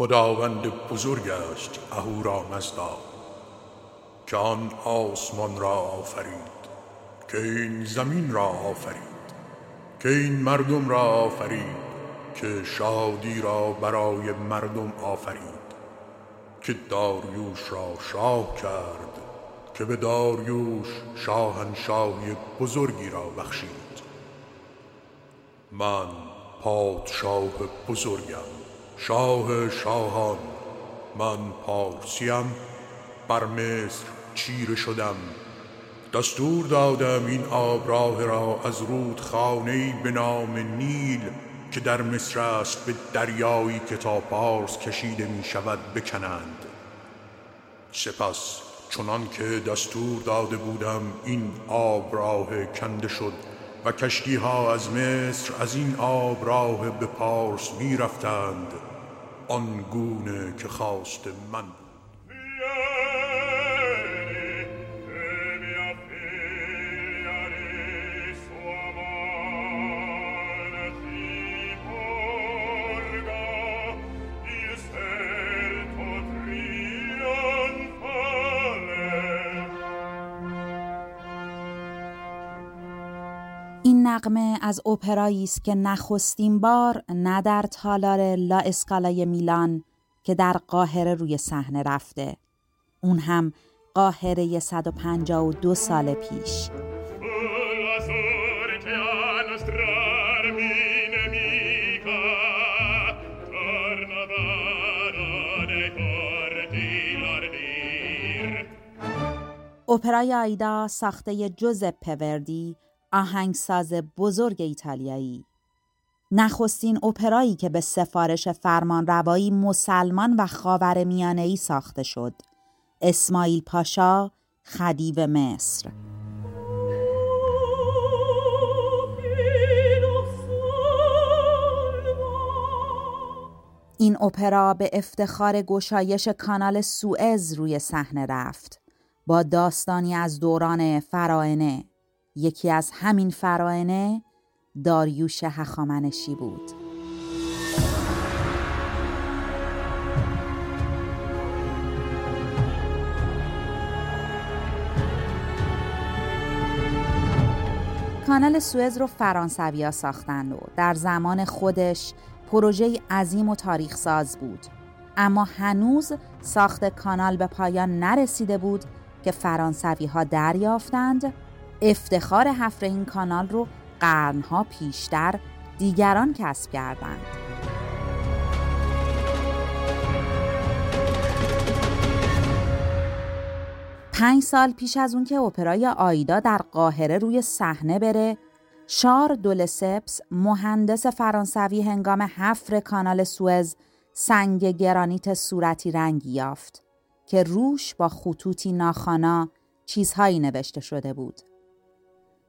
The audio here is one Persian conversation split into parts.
خداوند بزرگ است اهورامزدا که آن آسمان را آفرید که این زمین را آفرید که این مردم را آفرید که شادی را برای مردم آفرید. که داریوش را شاه کرد که به داریوش شاهنشاهی بزرگی را بخشید. من پادشاه بزرگم. شاه شاهان. من پارسیم بر مصر چیره شدم. دستور دادم این آبراه را از رودخانه به نام نیل که در مصر است به دریایی که تا پارس کشیده می شود بکنند. سپس چنان که دستور داده بودم این آب راه کنده شد و کشتی ها از مصر از این آب راه به پارس می رفتند آن گونه که خواست من. نقمه از اپرایی است که نخستین بار نه در تالار لا اسکالای میلان که در قاهره روی صحنه رفته. اون هم قاهره 152 سال پیش. اپرای آیدا ساخته جوزپ پوردی آهنگساز بزرگ ایتالیایی. نخستین اپرایی که به سفارش فرمان روایی مسلمان و خاور ای ساخته شد. اسماعیل پاشا خدیو مصر. این اپرا به افتخار گشایش کانال سوئز روی صحنه رفت. با داستانی از دوران فراعنه یکی از همین فراینه داریوش هخامنشی بود. کانال سوئز رو فرانسویا ساختند و در زمان خودش پروژه عظیم و تاریخ ساز بود. اما هنوز ساخت کانال به پایان نرسیده بود که فرانسوی ها دریافتند افتخار حفر این کانال رو قرنها پیشتر دیگران کسب کردند. پنج سال پیش از اون که اپرای آیدا در قاهره روی صحنه بره شار دولسپس مهندس فرانسوی هنگام حفر کانال سوئز سنگ گرانیت صورتی رنگی یافت که روش با خطوطی ناخانا چیزهایی نوشته شده بود.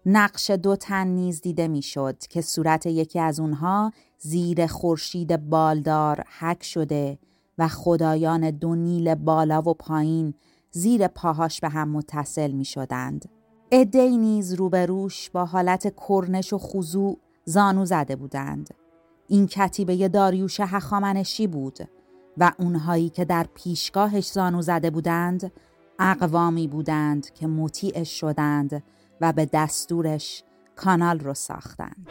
نقش دو تن نیز دیده می‌شد که صورت یکی از اونها زیر خورشید بالدار حک شده و خدایان دو نیل بالا و پایین زیر پاهاش به هم متصل می شدند. ادهی نیز روبروش با حالت کرنش و خضوع زانو زده بودند. این کتیبه داریوش هخامنشی بود و اونهایی که در پیشگاهش زانو زده بودند اقوامی بودند که مطیعش شدند و به دستورش کانال رو ساختند.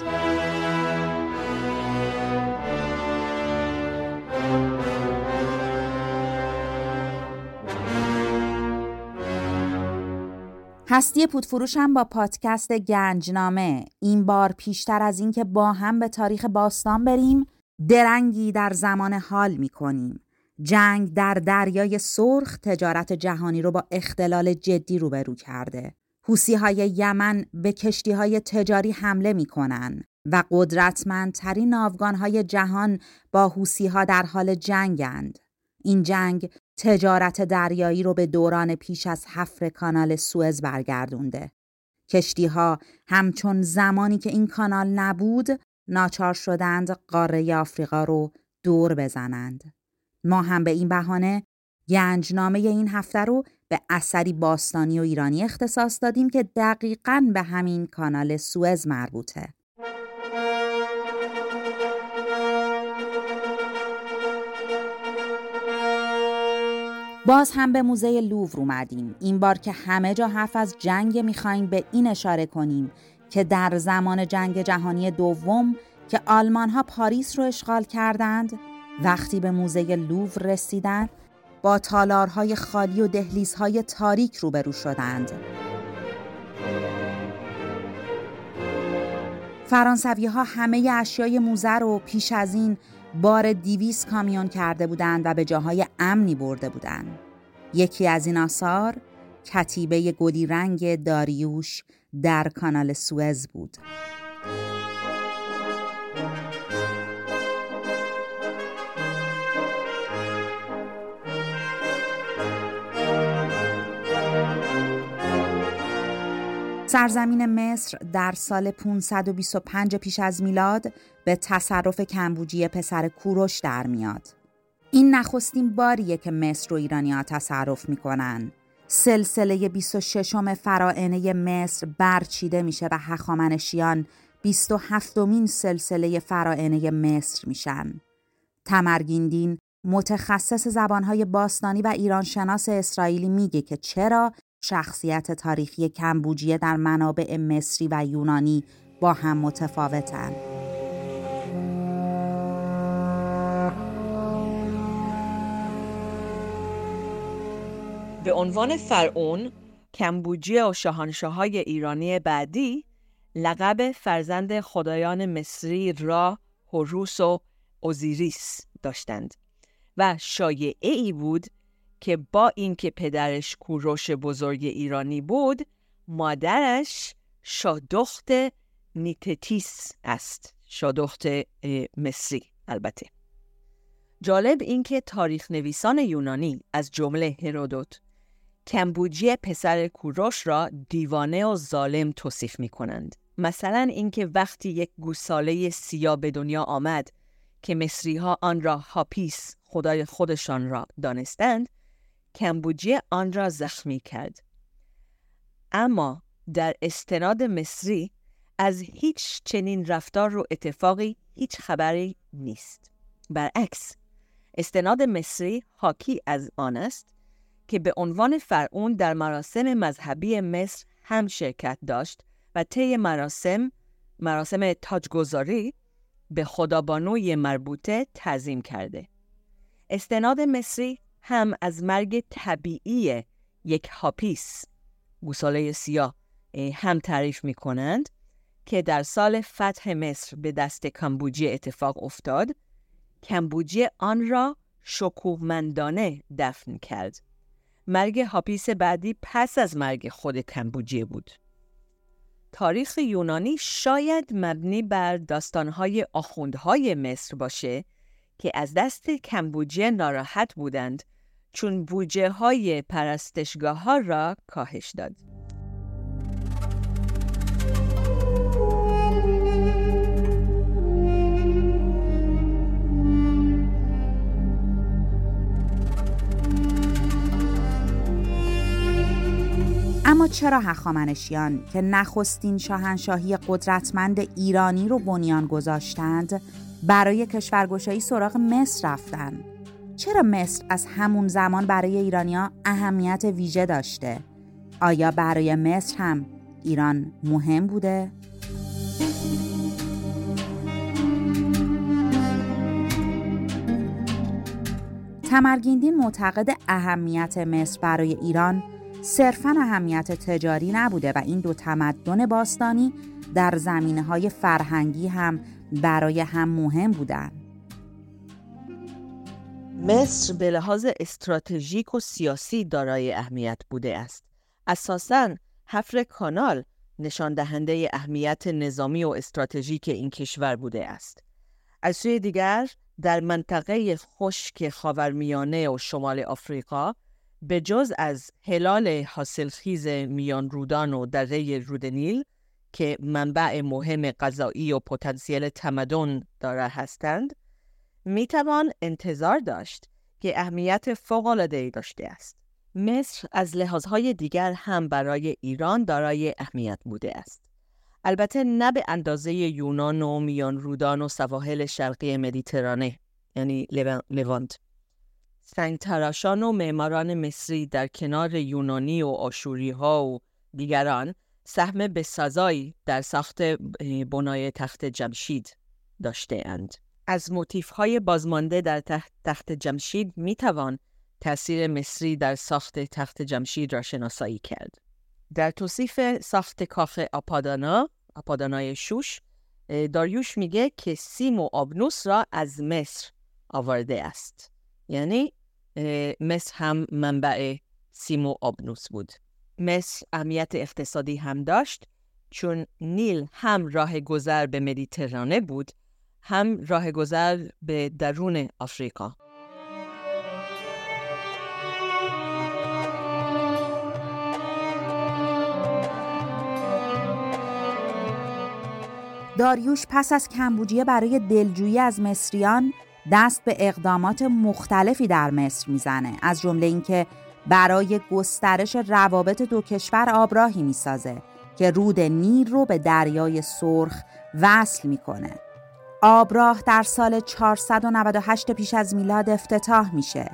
هستی پودفروش هم با پادکست گنجنامه این بار پیشتر از اینکه با هم به تاریخ باستان بریم درنگی در زمان حال می کنیم. جنگ در دریای سرخ تجارت جهانی رو با اختلال جدی روبرو کرده. حوسی های یمن به کشتی های تجاری حمله می کنن و قدرتمندترین ناوگان های جهان با حوسی ها در حال جنگند. این جنگ تجارت دریایی رو به دوران پیش از حفر کانال سوئز برگردونده. کشتی ها همچون زمانی که این کانال نبود ناچار شدند قاره آفریقا رو دور بزنند. ما هم به این بهانه گنجنامه این هفته رو به اثری باستانی و ایرانی اختصاص دادیم که دقیقا به همین کانال سوئز مربوطه. باز هم به موزه لوور اومدیم این بار که همه جا حرف از جنگ می‌خوایم به این اشاره کنیم که در زمان جنگ جهانی دوم که آلمان ها پاریس رو اشغال کردند وقتی به موزه لوور رسیدند با تالارهای خالی و دهلیزهای تاریک روبرو شدند فرانسوی ها همه اشیای موزه رو پیش از این بار دیویس کامیون کرده بودند و به جاهای امنی برده بودند. یکی از این آثار کتیبه گلی رنگ داریوش در کانال سوئز بود. سرزمین مصر در سال 525 پیش از میلاد به تصرف کمبوجی پسر کوروش در میاد. این نخستین باریه که مصر و ایرانی ها تصرف می‌کنن. سلسله 26 فرائنه مصر برچیده میشه و هخامنشیان 27 مین سلسله فرائنه مصر میشن. تمرگیندین متخصص زبانهای باستانی و ایرانشناس اسرائیلی میگه که چرا شخصیت تاریخی کمبوجیه در منابع مصری و یونانی با هم متفاوتند. به عنوان فرعون کمبوجیه و شاهنشاهای ایرانی بعدی لقب فرزند خدایان مصری را هوروس و اوزیریس داشتند و شایعه ای بود که با اینکه پدرش کوروش بزرگ ایرانی بود مادرش شادخت نیتتیس است شادخت مصری البته جالب اینکه تاریخ نویسان یونانی از جمله هرودوت کمبوجی پسر کوروش را دیوانه و ظالم توصیف می کنند. مثلا اینکه وقتی یک گوساله سیاه به دنیا آمد که مصری ها آن را هاپیس خدای خودشان را دانستند کمبوجی آن را زخمی کرد. اما در استناد مصری از هیچ چنین رفتار و اتفاقی هیچ خبری نیست. برعکس استناد مصری حاکی از آن است که به عنوان فرعون در مراسم مذهبی مصر هم شرکت داشت و طی مراسم مراسم تاجگذاری به خدابانوی مربوطه تعظیم کرده. اسناد مصری هم از مرگ طبیعی یک آپیس گوساله سیاه هم تعریف می کنند که در سال فتح مصر به دست کمبوجیه اتفاق افتاد. کمبوجیه آن را شکوهمندانه دفن کرد. مرگ آپیس بعدی پس از مرگ خود کمبوجیه بود. تاریخ یونانی شاید مبنی بر داستانهای آخوندهای مصر باشه که از دست کمبوجه ناراحت بودند چون بوجه های پرستشگاه ها را کاهش داد. اما چرا هخامنشیان که نخستین شاهنشاهی قدرتمند ایرانی رو بنیان گذاشتند برای کشورگشایی سراغ مصر رفتند چرا مصر از همون زمان برای ایرانیا اهمیت ویژه داشته؟ آیا برای مصر هم ایران مهم بوده؟ تمرگیندین معتقد اهمیت مصر برای ایران صرفا اهمیت تجاری نبوده و این دو تمدن باستانی در زمینه های فرهنگی هم برای هم مهم بودند. مصر به لحاظ استراتژیک و سیاسی دارای اهمیت بوده است. اساساً حفر کانال نشان دهنده اهمیت نظامی و استراتژیک این کشور بوده است. از سوی دیگر در منطقه خشک خاورمیانه و شمال آفریقا به جز از هلال حاصلخیز میان رودان و دره رودنیل که منبع مهم غذایی و پتانسیل تمدن داره هستند می توان انتظار داشت که اهمیت فوق‌العاده‌ای داشته است. مصر از لحاظهای دیگر هم برای ایران دارای اهمیت بوده است. البته نه به اندازه یونان و میان رودان و سواحل شرقی مدیترانه یعنی لوانت. سنگتراشان و معماران مصری در کنار یونانی و آشوری ها و دیگران سهم بسازایی در ساخت بنای تخت جمشید داشته اند. از موتیف های بازمانده در تخت, تخت جمشید می توان تاثیر مصری در ساخت تخت جمشید را شناسایی کرد. در توصیف ساخت کاخ آپادانا، آپادانای شوش، داریوش میگه که سیم و آبنوس را از مصر آورده است. یعنی مصر هم منبع سیم و آبنوس بود. مصر اهمیت اقتصادی هم داشت چون نیل هم راه گذر به مدیترانه بود هم راه گذر به درون آفریقا. داریوش پس از کمبوجیه برای دلجویی از مصریان دست به اقدامات مختلفی در مصر می‌زنه از جمله اینکه برای گسترش روابط دو کشور آبراهی می‌سازه که رود نیل رو به دریای سرخ وصل می‌کنه. آبراه در سال 498 پیش از میلاد افتتاح میشه.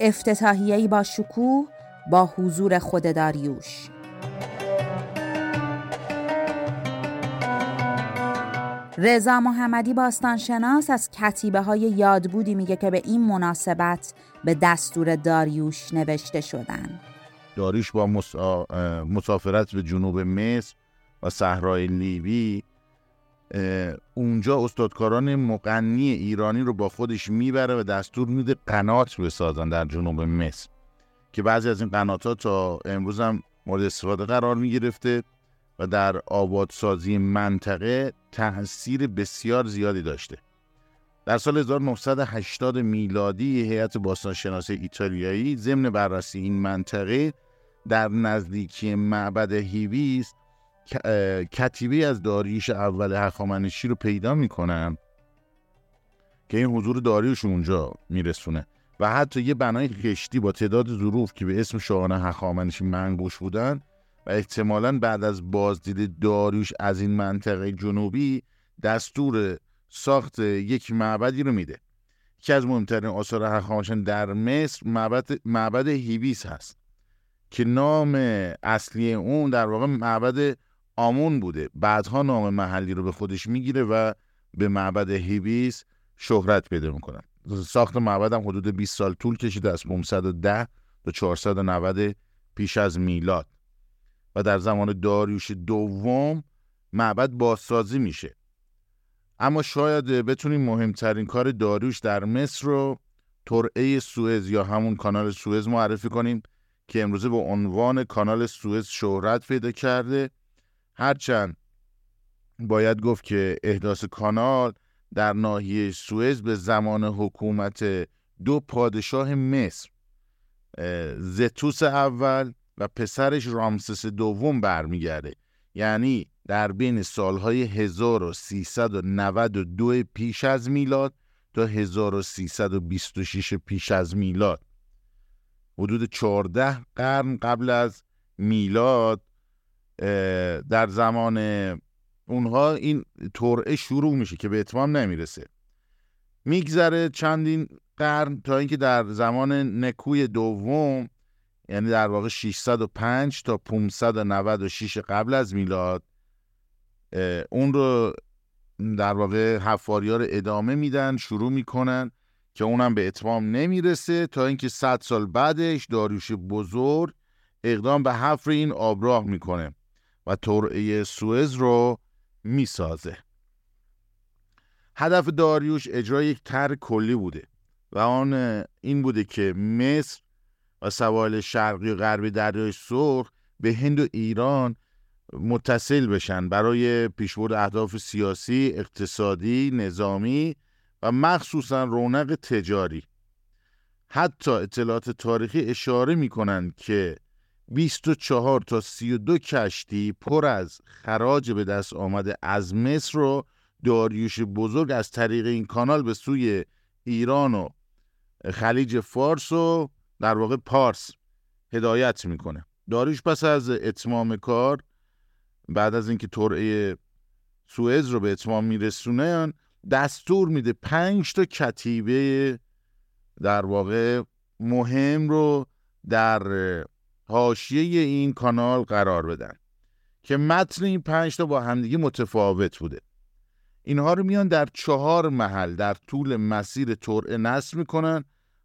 افتتاحیه‌ای با شکوه با حضور خود داریوش رضا محمدی باستانشناس از کتیبه های یادبودی میگه که به این مناسبت به دستور داریوش نوشته شدن. داریوش با مسافرت به جنوب مصر و صحرای لیبی اونجا استادکاران مقنی ایرانی رو با خودش می‌بره و دستور میده قنات بسازن در جنوب مصر که بعضی از این قنات ها تا امروز هم مورد استفاده قرار می‌گرفته. و در آبادسازی منطقه تاثیر بسیار زیادی داشته. در سال 1980 میلادی هیئت باستانشناسی ایتالیایی ضمن بررسی این منطقه در نزدیکی معبد هیویس کتیبه از داریوش اول هخامنشی رو پیدا می‌کنن که این حضور داریوش اونجا میرسونه و حتی یه بنای خشتی با تعداد ظروف که به اسم شاهان هخامنشی منگوش بودن و احتمالا بعد از بازدید داریوش از این منطقه جنوبی دستور ساخت یک معبدی رو میده که از مهمترین آثار هخامنشیان در مصر معبد, معبد هیویس هست که نام اصلی اون در واقع معبد آمون بوده. بعدها نام محلی رو به خودش می‌گیره و به معبد هیویس شهرت پیدا می‌کنن ساخت معبد هم حدود 20 سال طول کشیده از 510 تا 490 پیش از میلاد. و در زمان داریوش دوم معبد بازسازی میشه. اما شاید بتونیم مهمترین کار داریوش در مصر رو ترعه سوئز یا همون کانال سوئز معرفی کنیم که امروزه به عنوان کانال سوئز شهرت پیدا کرده. هرچند باید گفت که احداث کانال در ناحیه سوئز به زمان حکومت دو پادشاه مصر زتوس اول و پسرش رامسس دوم برمیگرده. یعنی در بین سالهای 1392 پیش از میلاد تا 1326 پیش از میلاد. حدود 14 قرن قبل از میلاد در زمان اونها این ترعه شروع میشه که به اتمام نمی‌رسه. میگذره چندین قرن تا اینکه در زمان نکوی دوم یعنی در واقع 605 تا 596 قبل از میلاد اون رو در واقع حفاری ها رو ادامه میدن شروع می‌کنن که اونم به اتمام نمی‌رسه تا اینکه 100 سال بعدش داریوش بزرگ اقدام به حفر این آبراه می‌کنه و ترعه سوئز رو می‌سازه. هدف داریوش اجرای یک طرح کلی بوده و آن این بوده که مصر و سواحل شرقی و غربی دریای سرخ به هند و ایران متصل بشن برای پیشبرد اهداف سیاسی، اقتصادی، نظامی و مخصوصا رونق تجاری. حتی اطلاعات تاریخی اشاره می کنند که 24 تا 32 کشتی پر از خراج به دست آمده از مصر رو داریوش بزرگ از طریق این کانال به سوی ایران و خلیج فارس و در واقع پارس هدایت می‌کنه. داریوش پس از اتمام کار بعد از اینکه ترعه سوئز رو به اتمام میرسونه دستور میده پنج تا کتیبه در واقع مهم رو در حاشیه این کانال قرار بدن که متن این پنج تا با همدیگه متفاوت بوده. اینها رو میان در چهار محل در طول مسیر ترعه نصب می‌کنن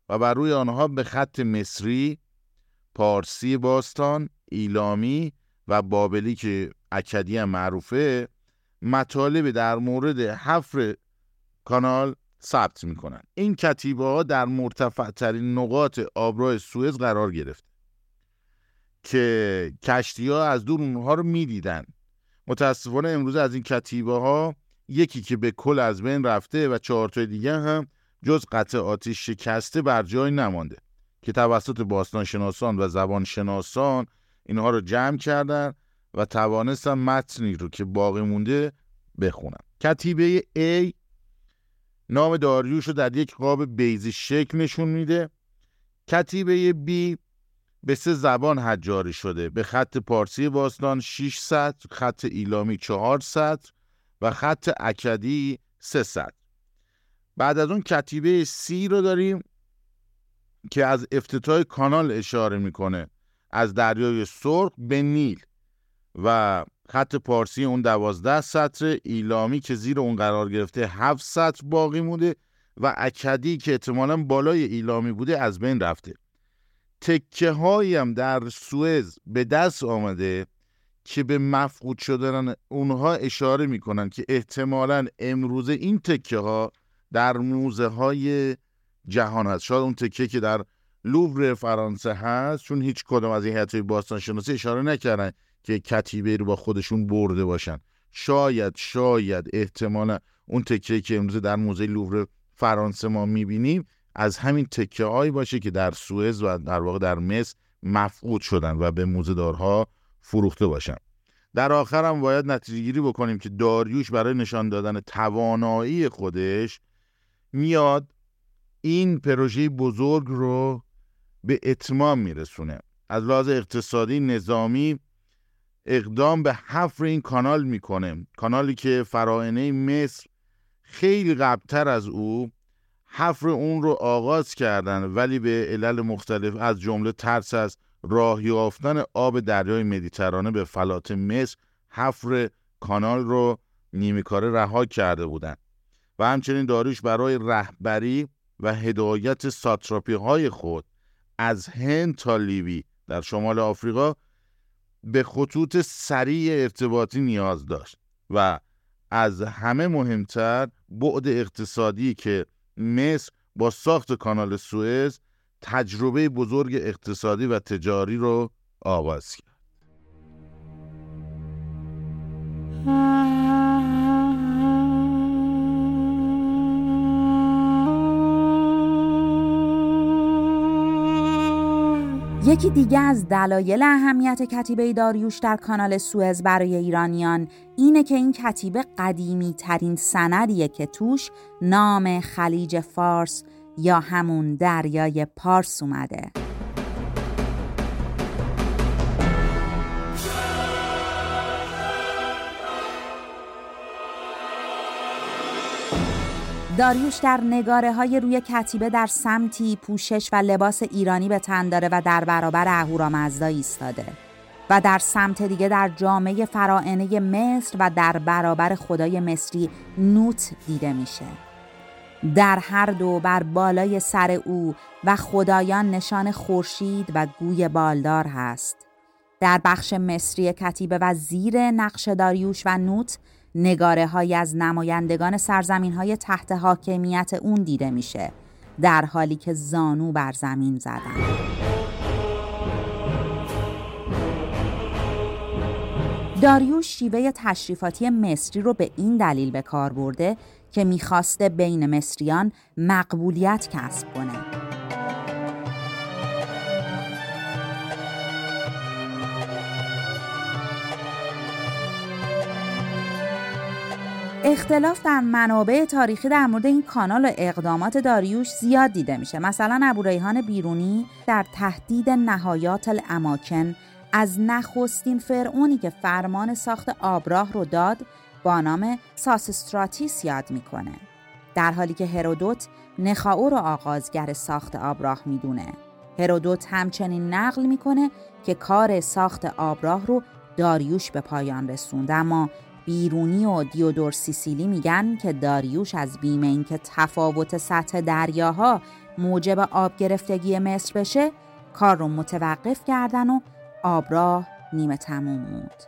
و بر روی آنها به خط مصری، پارسی باستان، ایلامی و بابلی که اکدی هم معروفه مطالب در مورد حفر کانال ثبت می‌کنن. این کتیبه ها در مرتفع ترین نقاط آبراه سوئز قرار گرفت که کشتی ها از دور اونها رو می‌دیدن. متاسفانه امروز از این کتیبه ها یکی که به کل از بین رفته و چهار دیگه هم جز قطعاتی شکسته بر جای نمانده که توسط باستان شناسان و زبان شناسان اینها رو جمع کردن و توانستن متنی رو که باقی مونده بخونن. کتیبه A نام داریوش رو در یک قاب بیزی شکل نشون میده. کتیبه B به سه زبان حجاری شده به خط پارسی باستان 6 سطر خط ایلامی 4 سطر و خط اکدی 3 سطر بعد از اون کتیبه سی رو داریم که از افتتاح کانال اشاره می‌کنه. از دریای سرخ به نیل و خط پارسی اون دوازده سطر ایلامی که زیر اون قرار گرفته هفت سطر باقی مونده و اکدی که احتمالا بالای ایلامی بوده از بین رفته. تکه هم در سوئز به دست آمده که به مفقود شدن اونها اشاره می‌کنن که احتمالا امروزه این تکه ها در موزه های جهان هست. شاید اون تکه که در لوور فرانسه هست چون هیچ کدوم از این های باستان شناسی اشاره نکردن که کتیبه رو با خودشون برده باشن. شاید شاید احتمالا اون تکه که امروز در موزه لوور فرانسه ما می‌بینیم از همین تکه هایی باشه که در سوئز و در واقع در مصر مفقود شدن و به موزه دارها فروخته باشن. در آخر هم باید نتیجه گیری بکنیم که داریوش برای نشان دادن توانایی خودش میاد این پروژه بزرگ رو به اتمام میرسونه. از لحاظ اقتصادی نظامی اقدام به حفر این کانال می‌کنه. کانالی که فراعنه مصر خیلی قبلتر از او حفر اون رو آغاز کردن ولی به علل مختلف از جمله ترس از راه یافتن آب دریای مدیترانه به فلات مصر حفر کانال رو نیمکاره رها کرده بودند و همچنین داریوش برای رهبری و هدایت ساتراپی های خود از هند تا لیوی در شمال آفریقا به خطوط سریع ارتباطی نیاز داشت و از همه مهمتر بعد اقتصادی که مصر با ساخت کانال سوئز تجربه بزرگ اقتصادی و تجاری رو آغاز کرد. یکی دیگه از دلایل اهمیت کتیبه داریوش در کانال سوئز برای ایرانیان اینه که این کتیبه قدیمی ترین سندیه که توش نام خلیج فارس یا همون دریای پارس اومده. داریوش در نگاره های روی کتیبه در سمتی پوشش و لباس ایرانی به تن داره و در برابر اهورامزدا ایستاده و در سمت دیگه در جامعه فرائنه مصر و در برابر خدای مصری نوت دیده میشه. در هر دو بر بالای سر او و خدایان نشان خورشید و گوی بالدار هست. در بخش مصری کتیبه و زیر نقش داریوش و نوت نگاره های از نمایندگان سرزمین های تحت حاکمیت اون دیده میشه در حالی که زانو بر زمین زدن. داریوش شیوه تشریفاتی مصری رو به این دلیل به کار برده که می‌خواسته بین مصریان مقبولیت کسب کنه. اختلاف در منابع تاریخی در مورد این کانال و اقدامات داریوش زیاد دیده میشه. مثلا ابوریحان بیرونی در تهدید نهایات الاماکن از نخستین فرعونی که فرمان ساخت آبراه رو داد با نام ساسستراتیس یاد می‌کنه. در حالی که هرودوت نخاو رو آغازگر ساخت آبراه می‌دونه. هرودوت همچنین نقل می‌کنه که کار ساخت آبراه رو داریوش به پایان رسوند. اما بیرونی و دیودور سیسیلی میگن که داریوش از بیم اینکه تفاوت سطح دریاها موجب آب گرفتگی مصر بشه کار رو متوقف کردن و آبراه نیمه تموم موند.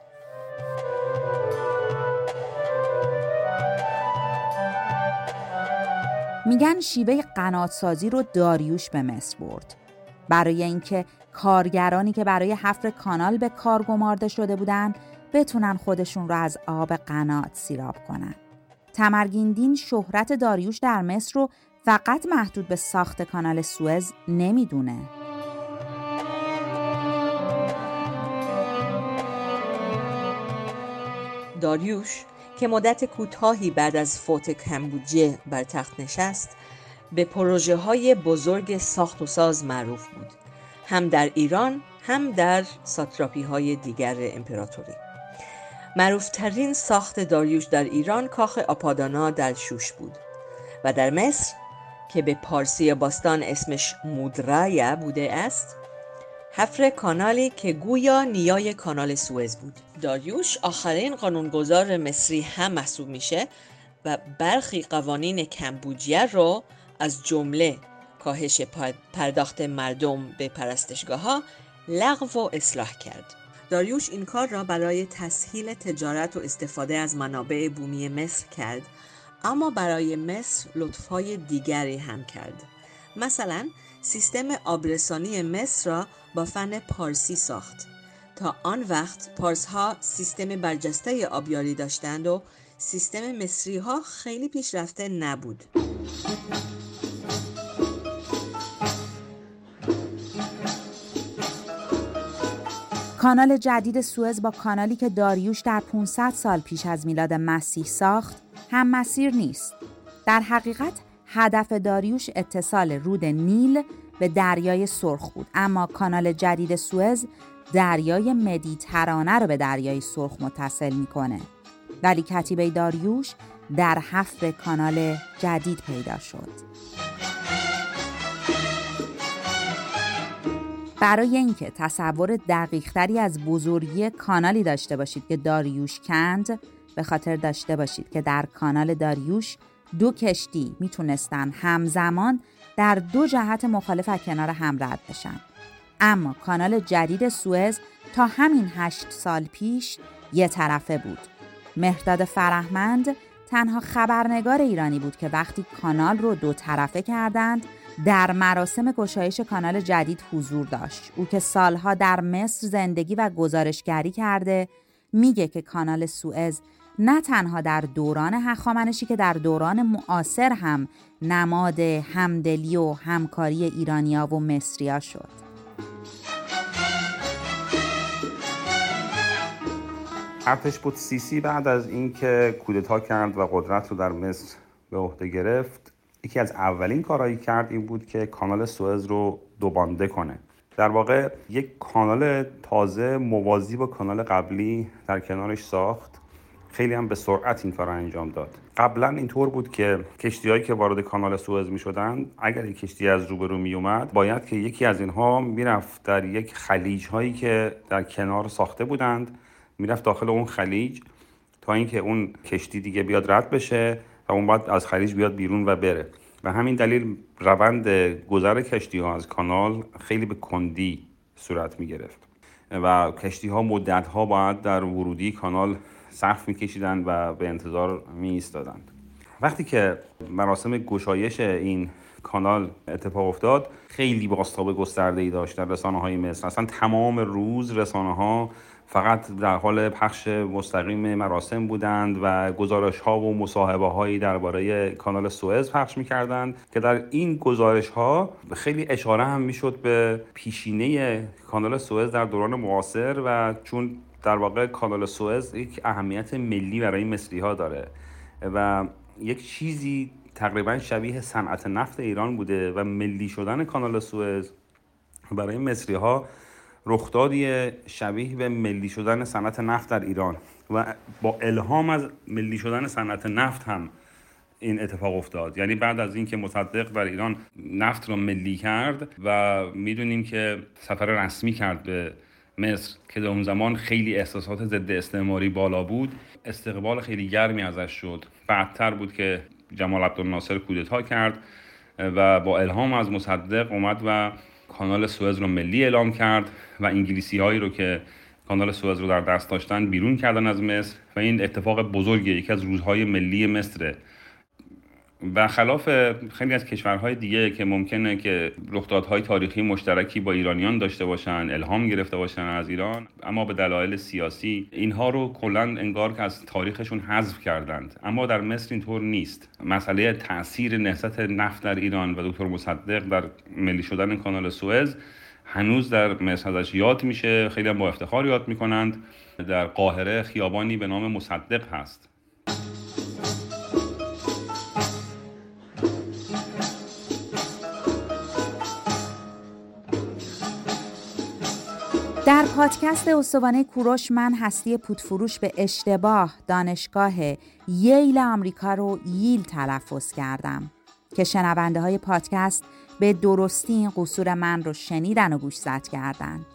میگن شیوه قناتسازی رو داریوش به مصر برد. برای اینکه کارگرانی که برای حفر کانال به کار گمارده شده بودند بتونن خودشون رو از آب قنات سیراب کنن. تمرگیندین شهرت داریوش در مصر رو فقط محدود به ساخت کانال سوئز نمی‌دونه. داریوش که مدت کوتاهی بعد از فوت کمبوجه بر تخت نشست به پروژه های بزرگ ساخت و ساز معروف بود هم در ایران هم در ساتراپی های دیگر امپراتوری معروفترین ساخت داریوش در ایران کاخ آپادانا در شوش بود و در مصر که به پارسی باستان اسمش مودرایا بوده است حفر کانالی که گویا نیای کانال سوئز بود. داریوش آخرین قانونگذار مصری هم محسوب میشه و برخی قوانین کمبوجیه رو از جمله کاهش پرداخت مردم به پرستشگاه ها لغو و اصلاح کرد. داریوش این کار را برای تسهیل تجارت و استفاده از منابع بومی مصر کرد اما برای مصر لطفهای دیگری هم کرد. مثلا سیستم آبرسانی مصر را با فن پارسی ساخت. تا آن وقت پارس ها سیستم برجسته آبیاری داشتند و سیستم مصری ها خیلی پیشرفته نبود. کانال جدید سوئز با کانالی که داریوش در 500 سال پیش از میلاد مسیح ساخت هم مسیر نیست. در حقیقت هدف داریوش اتصال رود نیل به دریای سرخ بود. اما کانال جدید سوئز دریای مدیترانه رو به دریای سرخ متصل می‌کنه. ولی کتیبه داریوش در حفر کانال جدید پیدا شد. برای اینکه تصور دقیقتری از بزرگی کانالی داشته باشید که داریوش کند به خاطر داشته باشید که در کانال داریوش دو کشتی می‌تونستن همزمان در دو جهت مخالف از کنار هم رد بشن. اما کانال جدید سوئز تا همین هشت سال پیش یه طرفه بود. مهداد فرهمند تنها خبرنگار ایرانی بود که وقتی کانال رو دو طرفه کردند در مراسم گشایش کانال جدید حضور داشت. او که سالها در مصر زندگی و گزارشگری کرده میگه که کانال سوئز نه تنها در دوران هخامنشی که در دوران معاصر هم نماد همدلی و همکاری ایرانیا و مصریا شد. ارتش بود سیسی بعد از اینکه کودتا کرد و قدرت رو در مصر به عهده گرفت. یکی از اولین کارهایی کرد این بود که کانال سوئز رو دوبانده کنه. در واقع یک کانال تازه موازی با کانال قبلی در کنارش ساخت. خیلی هم به سرعت این کار انجام داد. قبلا اینطور بود که کشتیهایی که وارد کانال سوئز می شدن اگر یک کشتی از روبرو می اومد باید که یکی از اینها می‌رفت در یک خلیج هایی که در کنار ساخته بودند می‌رفت داخل اون خلیج تا اینکه اون کشتی دیگه بیاد رد بشه. و اون باید از خلیج بیاد بیرون و بره. و همین دلیل روند گذر کشتی ها از کانال خیلی به کندی صورت می گرفت و کشتی ها مدت ها باید در ورودی کانال صف میکشیدند و به انتظار می ایستادند وقتی که مراسم گشایش این کانال اتفاق افتاد خیلی باستاب گسترده ای داشت در رسانه های مصر. اصلا تمام روز رسانه ها فقط در حال پخش مستقیم مراسم بودند و گزارش ها و مصاحبه هایی درباره کانال سوئز پخش می کردند که در این گزارش ها خیلی اشاره هم می‌شد به پیشینه کانال سوئز در دوران معاصر و چون در واقع کانال سوئز یک اهمیت ملی برای مصری ها داره و یک چیزی تقریبا شبیه صنعت نفت ایران بوده و ملی شدن کانال سوئز برای مصری ها رخدادی شبیه به ملی شدن صنعت نفت در ایران و با الهام از ملی شدن صنعت نفت هم این اتفاق افتاد. یعنی بعد از اینکه مصدق در ایران نفت را ملی کرد و می‌دونیم که سفر رسمی کرد به مصر که در اون زمان خیلی احساسات ضد استعماری بالا بود استقبال خیلی گرمی ازش شد. بعدتر بود که جمال عبدالناصر کودتا کرد و با الهام از مصدق اومد و کانال سوئز رو ملی اعلام کرد و انگلیسی هایی رو که کانال سوئز رو در دست داشتن بیرون کردن از مصر و این اتفاق بزرگی یکی از روزهای ملی مصره و خلاف خیلی از کشورهای دیگه که ممکنه که رخدادهای تاریخی مشترکی با ایرانیان داشته باشن الهام گرفته باشن از ایران اما به دلایل سیاسی اینها رو کلا انگار که از تاریخشون حذف کردند. اما در مصر اینطور نیست. مسئله تاثیر نهضت نفت در ایران و دکتر مصدق در ملی شدن کانال سوئز هنوز در مصر ازش یاد میشه. خیلی با افتخار یاد می‌کنند. در قاهره خیابانی به نام مصدق هست. پادکست استوانه کوروش من هستی پودفروش به اشتباه دانشگاه ییل آمریکا رو ییل تلفظ کردم که شنونده های پادکست به درستی این قصور من رو شنیدن و گوشزد کردن.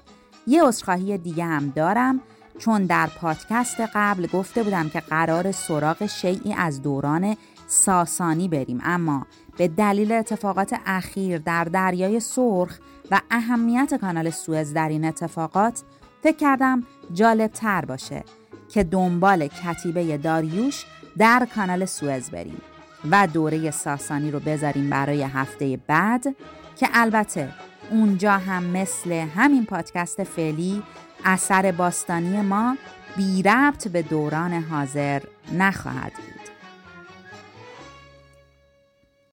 یه عذرخواهی دیگه هم دارم چون در پادکست قبل گفته بودم که قرار سراغ شیعی از دوران ساسانی بریم اما به دلیل اتفاقات اخیر در دریای سرخ و اهمیت کانال سوئز در این اتفاقات فکر کردم جالب تر باشه که دنبال کتیبه داریوش در کانال سوئز بریم و دوره ساسانی رو بذاریم برای هفته بعد که البته اونجا هم مثل همین پادکست فعلی اثر باستانی ما بی ربط به دوران حاضر نخواهد بود.